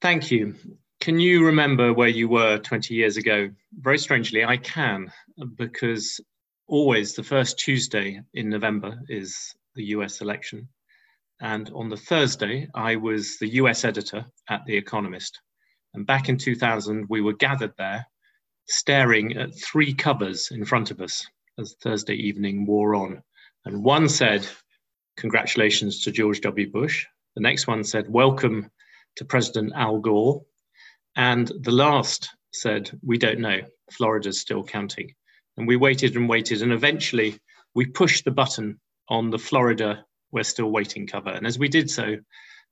Thank you. Can you remember where you were 20 years ago? Very strangely, I can, because always the first Tuesday in November is the US election. And on the Thursday, I was the US editor at The Economist. And back in 2000, we were gathered there staring at three covers in front of us as Thursday evening wore on. And one said, Congratulations to George W. Bush. The next one said, Welcome to President Al Gore. And the last said, We don't know. Florida's still counting. And we waited and waited. And eventually we pushed the button on the Florida We're Still Waiting cover. And as we did so,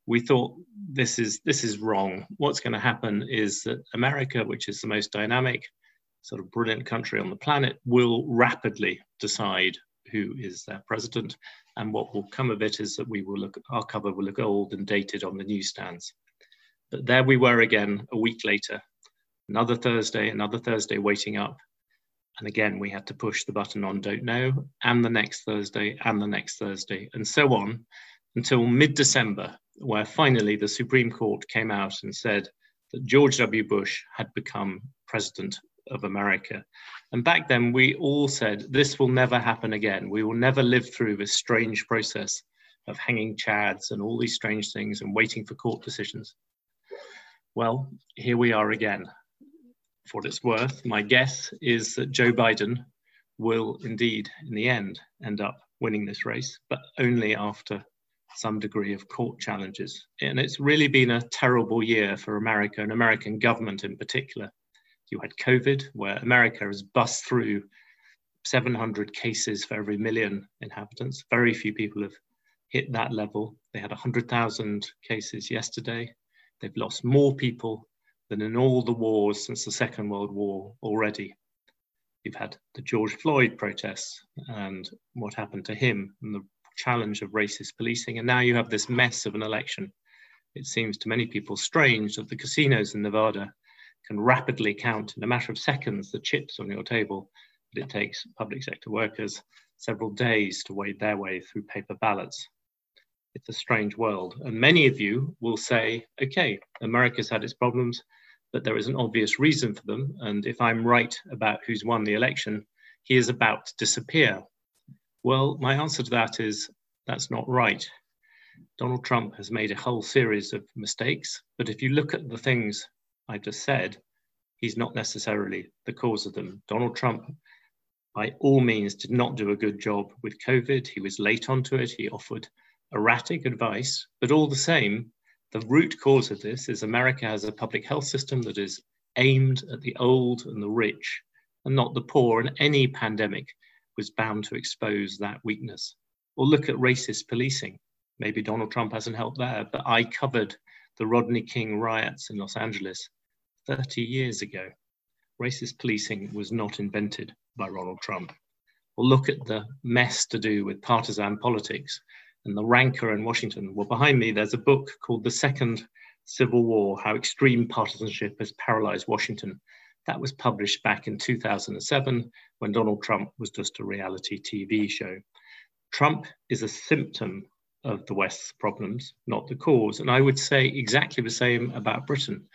we thought this is this is wrong. What's going to happen is that America, which is the most dynamic, sort of brilliant country on the planet, will rapidly decide who is their president. And what will come of it is that we will look, our cover will look old and dated on the newsstands. But there we were again a week later, another Thursday, another Thursday waiting up. And again, we had to push the button on don't know, and the next Thursday, and the next Thursday, and so on until mid December, where finally the Supreme Court came out and said that George W. Bush had become president of America. And back then, we all said this will never happen again. We will never live through this strange process of hanging chads and all these strange things and waiting for court decisions. Well, here we are again. For what it's worth, my guess is that Joe Biden will indeed, in the end, end up winning this race, but only after some degree of court challenges. And it's really been a terrible year for America and American government in particular. You had COVID, where America has bust through 700 cases for every million inhabitants. Very few people have hit that level. They had 100,000 cases yesterday. They've lost more people than in all the wars since the Second World War already. You've had the George Floyd protests and what happened to him and the challenge of racist policing. And now you have this mess of an election. It seems to many people strange that the casinos in Nevada can rapidly count in a matter of seconds the chips on your table, but it takes public sector workers several days to wade their way through paper ballots it's a strange world. And many of you will say, okay, America's had its problems, but there is an obvious reason for them. And if I'm right about who's won the election, he is about to disappear. Well, my answer to that is that's not right. Donald Trump has made a whole series of mistakes, but if you look at the things I've just said, he's not necessarily the cause of them. Donald Trump, by all means, did not do a good job with COVID. He was late onto it. He offered erratic advice, but all the same, the root cause of this is America has a public health system that is aimed at the old and the rich and not the poor, and any pandemic was bound to expose that weakness. Or look at racist policing. Maybe Donald Trump hasn't helped there, but I covered the Rodney King riots in Los Angeles 30 years ago. Racist policing was not invented by Donald Trump. Or look at the mess to do with partisan politics and the rancor in Washington. Well, behind me, there's a book called The Second Civil War How Extreme Partisanship Has Paralyzed Washington. That was published back in 2007 when Donald Trump was just a reality TV show. Trump is a symptom of the West's problems, not the cause. And I would say exactly the same about Britain.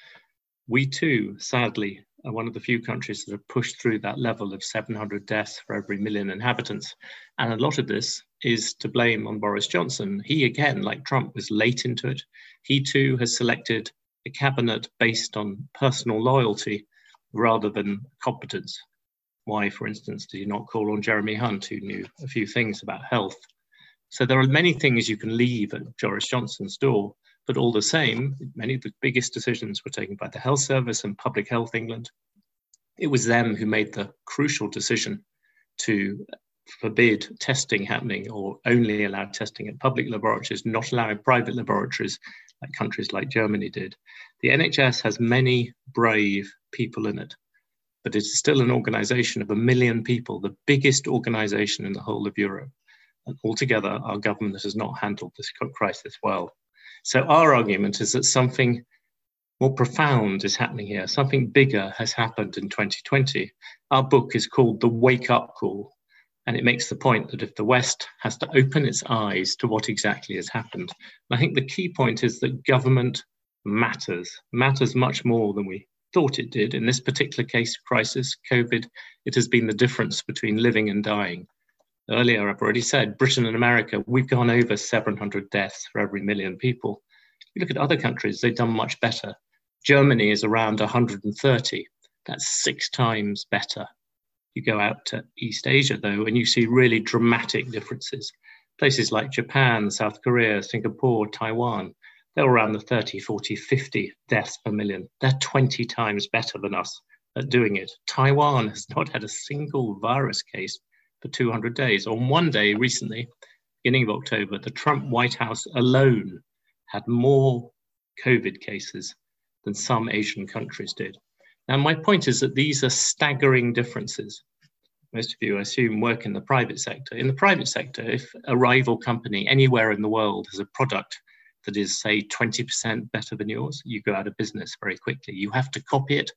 We too, sadly, are one of the few countries that have pushed through that level of 700 deaths for every million inhabitants. And a lot of this is to blame on Boris Johnson. He, again, like Trump, was late into it. He too has selected a cabinet based on personal loyalty rather than competence. Why, for instance, did you not call on Jeremy Hunt, who knew a few things about health? So there are many things you can leave at Boris Johnson's door, but all the same, many of the biggest decisions were taken by the Health Service and Public Health England. It was them who made the crucial decision to forbid testing happening or only allow testing at public laboratories, not allowing private laboratories like countries like Germany did. The NHS has many brave people in it, but it is still an organization of a million people, the biggest organization in the whole of Europe. And altogether, our government has not handled this crisis well. So, our argument is that something more profound is happening here. Something bigger has happened in 2020. Our book is called The Wake Up Call, and it makes the point that if the West has to open its eyes to what exactly has happened, I think the key point is that government matters, matters much more than we thought it did. In this particular case, crisis, COVID, it has been the difference between living and dying. Earlier, I've already said, Britain and America, we've gone over 700 deaths for every million people. You look at other countries, they've done much better. Germany is around 130. That's six times better. You go out to East Asia, though, and you see really dramatic differences. Places like Japan, South Korea, Singapore, Taiwan, they're around the 30, 40, 50 deaths per million. They're 20 times better than us at doing it. Taiwan has not had a single virus case for 200 days. On one day recently, beginning of October, the Trump White House alone had more COVID cases than some Asian countries did. Now, my point is that these are staggering differences. Most of you, I assume, work in the private sector. In the private sector, if a rival company anywhere in the world has a product that is, say, 20% better than yours, you go out of business very quickly. You have to copy it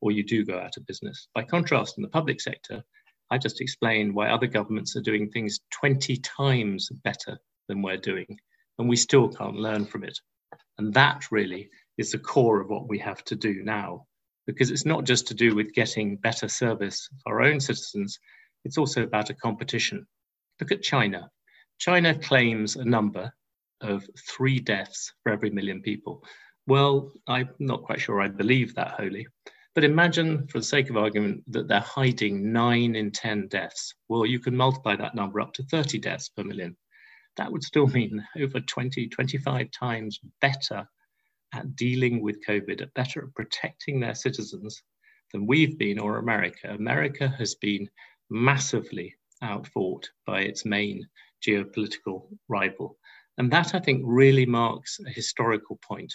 or you do go out of business. By contrast, in the public sector, I just explained why other governments are doing things 20 times better than we're doing, and we still can't learn from it. And that really is the core of what we have to do now, because it's not just to do with getting better service for our own citizens, it's also about a competition. Look at China. China claims a number of three deaths for every million people. Well, I'm not quite sure I believe that wholly. But imagine, for the sake of argument, that they're hiding nine in 10 deaths. Well, you can multiply that number up to 30 deaths per million. That would still mean over 20, 25 times better at dealing with COVID, better at protecting their citizens than we've been or America. America has been massively outfought by its main geopolitical rival. And that, I think, really marks a historical point.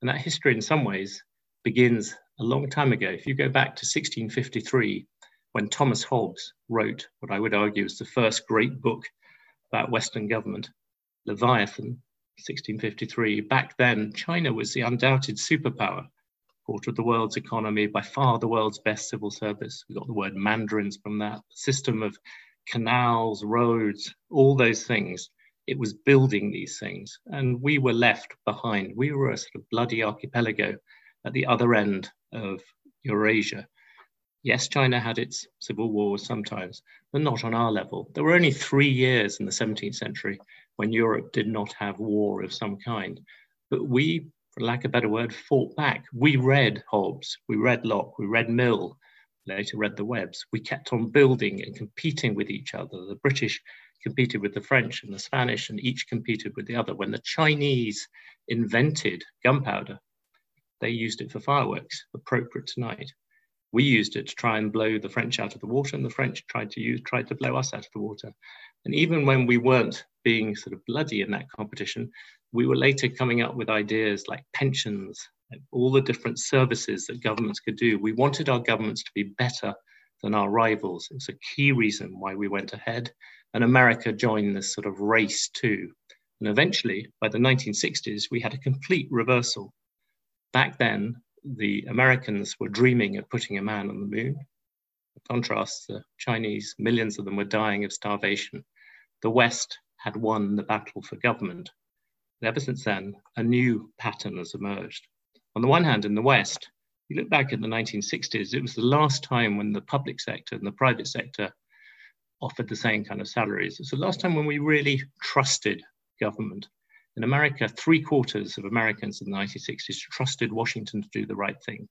And that history, in some ways, begins a long time ago. If you go back to 1653, when Thomas Hobbes wrote what I would argue is the first great book about Western government, Leviathan, 1653. Back then, China was the undoubted superpower, quarter of the world's economy, by far the world's best civil service. We got the word mandarins from that system of canals, roads, all those things. It was building these things, and we were left behind. We were a sort of bloody archipelago at the other end of Eurasia. Yes, China had its civil wars sometimes, but not on our level. There were only three years in the 17th century when Europe did not have war of some kind. But we, for lack of a better word, fought back. We read Hobbes, we read Locke, we read Mill, later read the Webbs. We kept on building and competing with each other. The British competed with the French and the Spanish, and each competed with the other. When the Chinese invented gunpowder, they used it for fireworks, appropriate tonight. We used it to try and blow the French out of the water, and the French tried to use tried to blow us out of the water. And even when we weren't being sort of bloody in that competition, we were later coming up with ideas like pensions, like all the different services that governments could do. We wanted our governments to be better than our rivals. It's a key reason why we went ahead. And America joined this sort of race too. And eventually, by the 1960s, we had a complete reversal. Back then, the Americans were dreaming of putting a man on the moon. In contrast, the Chinese, millions of them were dying of starvation the West had won the battle for government. And ever since then, a new pattern has emerged. On the one hand, in the West, you look back at the 1960s, it was the last time when the public sector and the private sector offered the same kind of salaries. It's the last time when we really trusted government. In America, three quarters of Americans in the 1960s trusted Washington to do the right thing.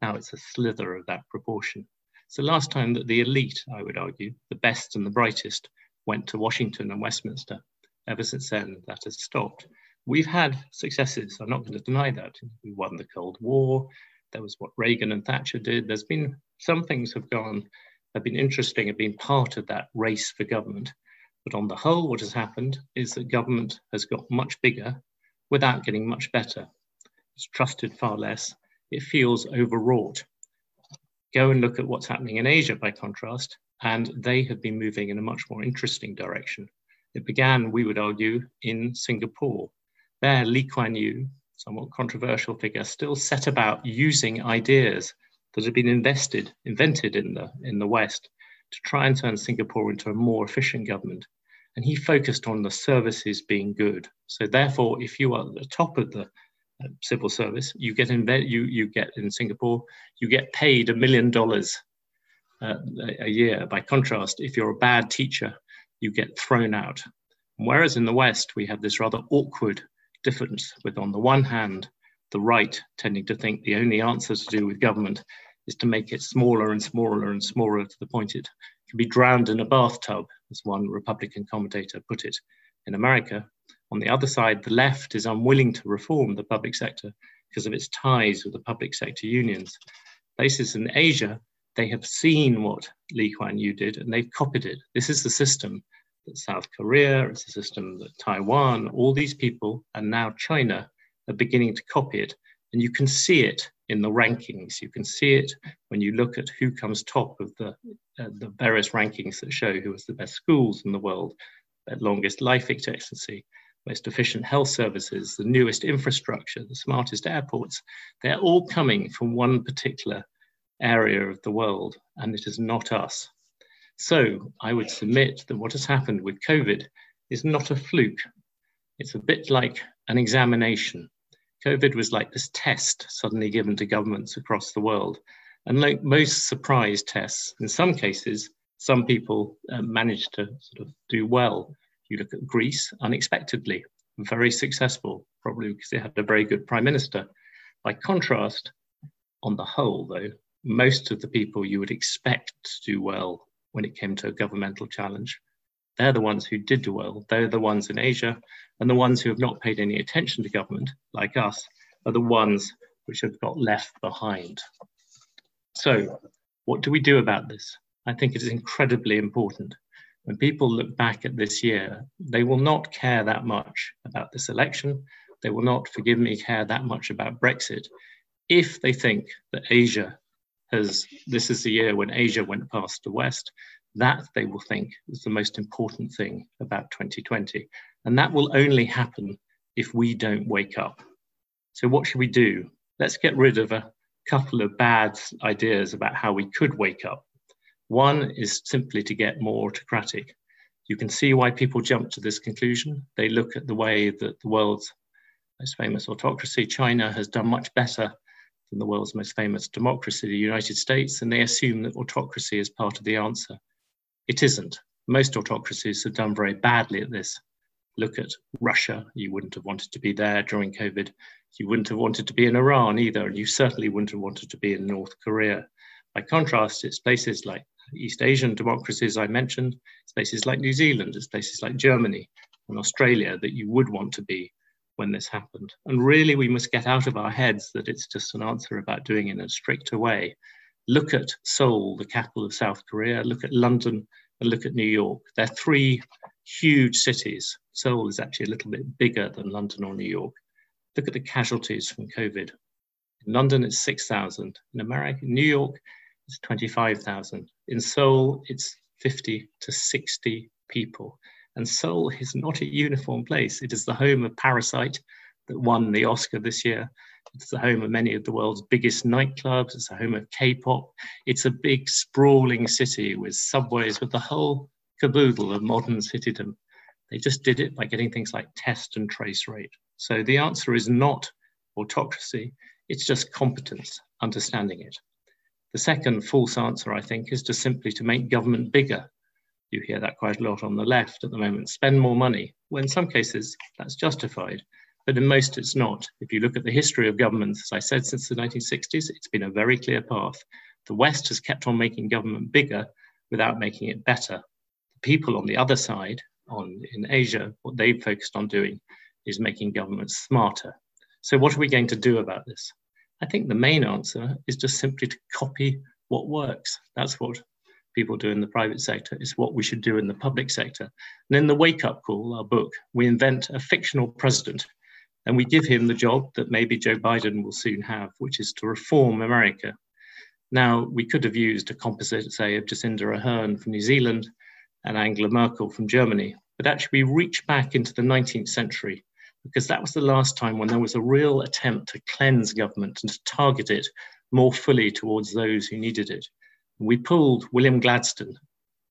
Now it's a slither of that proportion. It's the last time that the elite, I would argue, the best and the brightest, went to Washington and Westminster. Ever since then, that has stopped. We've had successes. I'm not going to deny that. We won the Cold War. There was what Reagan and Thatcher did. There's been some things have gone, have been interesting, have been part of that race for government. But on the whole, what has happened is that government has got much bigger without getting much better. It's trusted far less. It feels overwrought. Go and look at what's happening in Asia by contrast and they have been moving in a much more interesting direction. It began, we would argue, in Singapore. There, Lee Kuan Yew somewhat controversial figure, still set about using ideas that had been invested, invented in the, in the West to try and turn Singapore into a more efficient government. And he focused on the services being good. So therefore, if you are at the top of the uh, civil service, you get in you you get in Singapore, you get paid a million dollars uh, a year. By contrast, if you're a bad teacher, you get thrown out. Whereas in the West, we have this rather awkward difference with, on the one hand, the right tending to think the only answer to do with government is to make it smaller and smaller and smaller to the point it can be drowned in a bathtub, as one Republican commentator put it. In America, on the other side, the left is unwilling to reform the public sector because of its ties with the public sector unions. Places in Asia, they have seen what Lee Kuan Yew did and they've copied it. This is the system that South Korea, it's a system that Taiwan, all these people, and now China are beginning to copy it. And you can see it in the rankings. You can see it when you look at who comes top of the, uh, the various rankings that show who has the best schools in the world, longest life expectancy, most efficient health services, the newest infrastructure, the smartest airports, they're all coming from one particular area of the world, and it is not us. So I would submit that what has happened with COVID is not a fluke. It's a bit like an examination. COVID was like this test suddenly given to governments across the world. And like most surprise tests, in some cases, some people uh, managed to sort of do well. You look at Greece, unexpectedly, very successful, probably because they had a very good prime minister. By contrast, on the whole, though, most of the people you would expect to do well when it came to a governmental challenge, they're the ones who did do well. They're the ones in Asia, and the ones who have not paid any attention to government, like us, are the ones which have got left behind. So, what do we do about this? I think it is incredibly important when people look back at this year, they will not care that much about this election. They will not, forgive me, care that much about Brexit if they think that Asia has, this is the year when Asia went past the West, that they will think is the most important thing about 2020. And that will only happen if we don't wake up. So, what should we do? Let's get rid of a couple of bad ideas about how we could wake up. One is simply to get more autocratic. You can see why people jump to this conclusion. They look at the way that the world's most famous autocracy, China, has done much better than the world's most famous democracy, the United States, and they assume that autocracy is part of the answer. It isn't. Most autocracies have done very badly at this. Look at Russia. You wouldn't have wanted to be there during COVID. You wouldn't have wanted to be in Iran either, and you certainly wouldn't have wanted to be in North Korea. By contrast, it's places like East Asian democracies I mentioned, it's places like New Zealand, it's places like Germany and Australia that you would want to be when this happened. And really, we must get out of our heads that it's just an answer about doing it in a stricter way. Look at Seoul, the capital of South Korea, look at London, and look at New York. They're three huge cities. Seoul is actually a little bit bigger than London or New York. Look at the casualties from COVID. In London, it's 6,000. In America, New York, it's 25,000. In Seoul, it's 50 to 60 people. And Seoul is not a uniform place. It is the home of Parasite that won the Oscar this year. It's the home of many of the world's biggest nightclubs. It's the home of K-pop. It's a big sprawling city with subways, with the whole caboodle of modern citydom. They just did it by getting things like test and trace rate. So the answer is not autocracy. It's just competence, understanding it. The second false answer, I think, is just simply to make government bigger. You hear that quite a lot on the left at the moment. Spend more money. Well, in some cases, that's justified, but in most, it's not. If you look at the history of governments, as I said, since the 1960s, it's been a very clear path. The West has kept on making government bigger without making it better. The people on the other side, on in Asia, what they've focused on doing is making governments smarter. So, what are we going to do about this? I think the main answer is just simply to copy what works. That's what people do in the private sector. It's what we should do in the public sector. And in the Wake Up Call, our book, we invent a fictional president and we give him the job that maybe Joe Biden will soon have, which is to reform America. Now, we could have used a composite, say, of Jacinda Ardern from New Zealand and Angela Merkel from Germany, but actually we reach back into the 19th century because that was the last time when there was a real attempt to cleanse government and to target it more fully towards those who needed it. We pulled William Gladstone,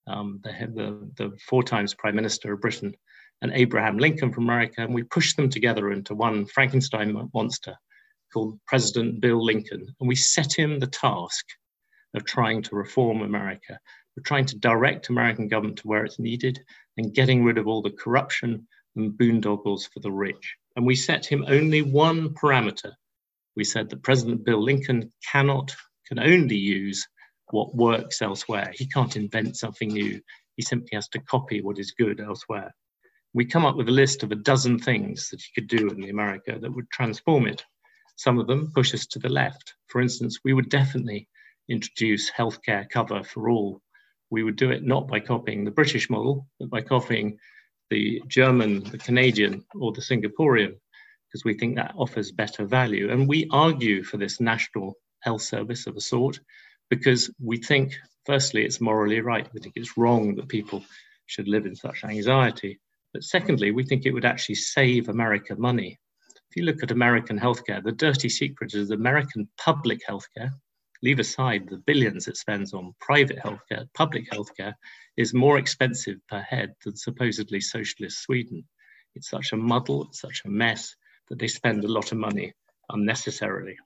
um, the, the, the four times Prime Minister of Britain, and Abraham Lincoln from America, and we pushed them together into one Frankenstein monster called President Bill Lincoln. And we set him the task of trying to reform America. We're trying to direct American government to where it's needed and getting rid of all the corruption and boondoggles for the rich. And we set him only one parameter. We said that President Bill Lincoln cannot, can only use what works elsewhere. He can't invent something new. He simply has to copy what is good elsewhere. We come up with a list of a dozen things that you could do in the America that would transform it. Some of them push us to the left. For instance, we would definitely introduce healthcare cover for all. We would do it not by copying the British model, but by copying the German, the Canadian, or the Singaporean, because we think that offers better value. And we argue for this national health service of a sort because we think, firstly, it's morally right. We think it's wrong that people should live in such anxiety. But secondly, we think it would actually save America money. If you look at American healthcare, the dirty secret is American public healthcare, leave aside the billions it spends on private healthcare, public healthcare is more expensive per head than supposedly socialist Sweden. It's such a muddle, it's such a mess that they spend a lot of money unnecessarily.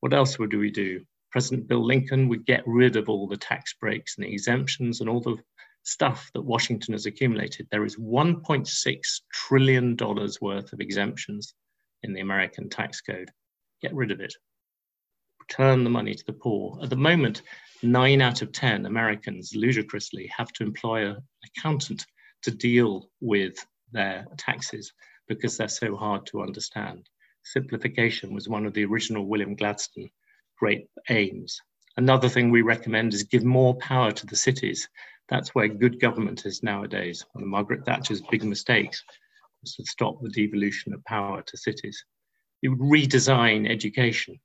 What else would we do? President Bill Lincoln would get rid of all the tax breaks and exemptions and all the stuff that Washington has accumulated. There is $1.6 trillion worth of exemptions in the American tax code. Get rid of it return the money to the poor. At the moment, nine out of 10 Americans ludicrously have to employ an accountant to deal with their taxes because they're so hard to understand. Simplification was one of the original William Gladstone great aims. Another thing we recommend is give more power to the cities. That's where good government is nowadays. Margaret Thatcher's big mistakes was to stop the devolution of power to cities. It would redesign education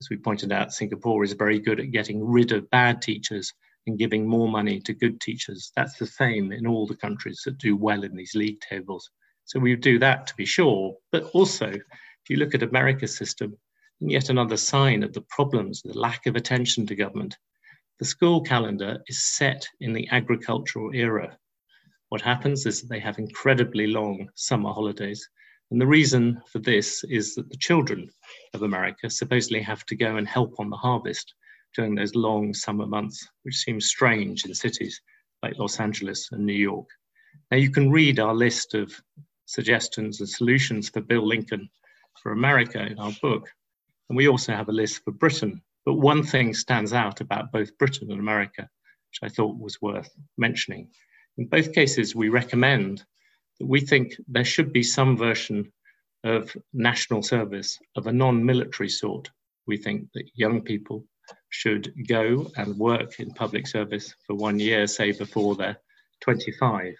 as we pointed out, Singapore is very good at getting rid of bad teachers and giving more money to good teachers. That's the same in all the countries that do well in these league tables. So we would do that to be sure. But also, if you look at America's system, and yet another sign of the problems, the lack of attention to government, the school calendar is set in the agricultural era. What happens is that they have incredibly long summer holidays and the reason for this is that the children of America supposedly have to go and help on the harvest during those long summer months, which seems strange in cities like Los Angeles and New York. Now, you can read our list of suggestions and solutions for Bill Lincoln for America in our book. And we also have a list for Britain. But one thing stands out about both Britain and America, which I thought was worth mentioning. In both cases, we recommend that we think there should be some version of national service of a non-military sort. We think that young people should go and work in public service for one year, say before they're 25.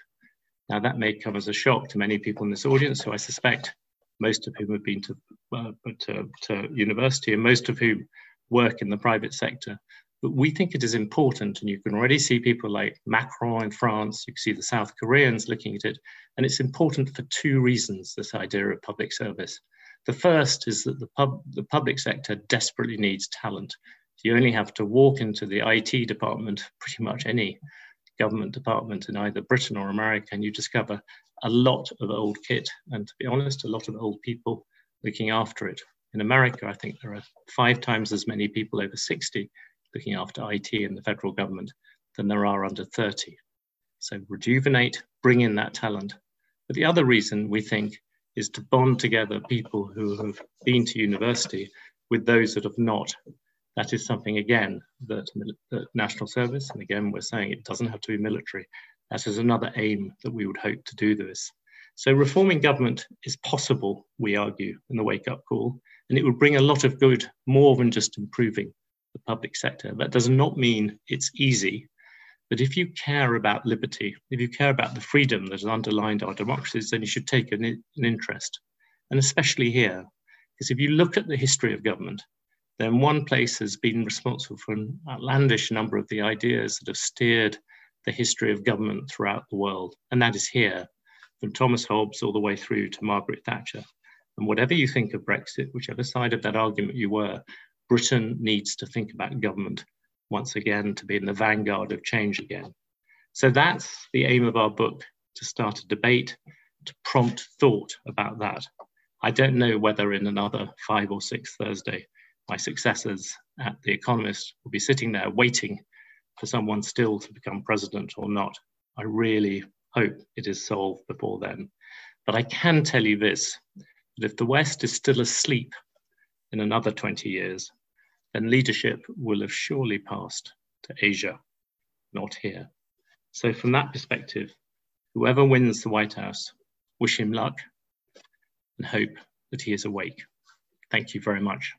Now that may come as a shock to many people in this audience, who I suspect most of whom have been to, uh, to, to university and most of whom work in the private sector. But we think it is important, and you can already see people like Macron in France, you can see the South Koreans looking at it, and it's important for two reasons, this idea of public service. The first is that the, pub, the public sector desperately needs talent. You only have to walk into the IT department, pretty much any government department in either Britain or America, and you discover a lot of old kit, and to be honest, a lot of old people looking after it. In America, I think there are five times as many people over 60 looking after IT in the federal government than there are under 30. So rejuvenate, bring in that talent. But the other reason we think is to bond together people who have been to university with those that have not. That is something, again, that, that national service, and again, we're saying it doesn't have to be military. That is another aim that we would hope to do this. So reforming government is possible, we argue, in the wake-up call, and it would bring a lot of good, more than just improving the public sector. That does not mean it's easy. But if you care about liberty, if you care about the freedom that has underlined our democracies, then you should take an, an interest. And especially here, because if you look at the history of government, then one place has been responsible for an outlandish number of the ideas that have steered the history of government throughout the world, and that is here. From Thomas Hobbes all the way through to Margaret Thatcher. And whatever you think of Brexit, whichever side of that argument you were, Britain needs to think about government once again to be in the vanguard of change again. So that's the aim of our book to start a debate, to prompt thought about that. I don't know whether in another five or six Thursday, my successors at The Economist will be sitting there waiting for someone still to become president or not. I really hope it is solved before then. But I can tell you this that if the West is still asleep in another 20 years, then leadership will have surely passed to Asia, not here. So, from that perspective, whoever wins the White House, wish him luck and hope that he is awake. Thank you very much.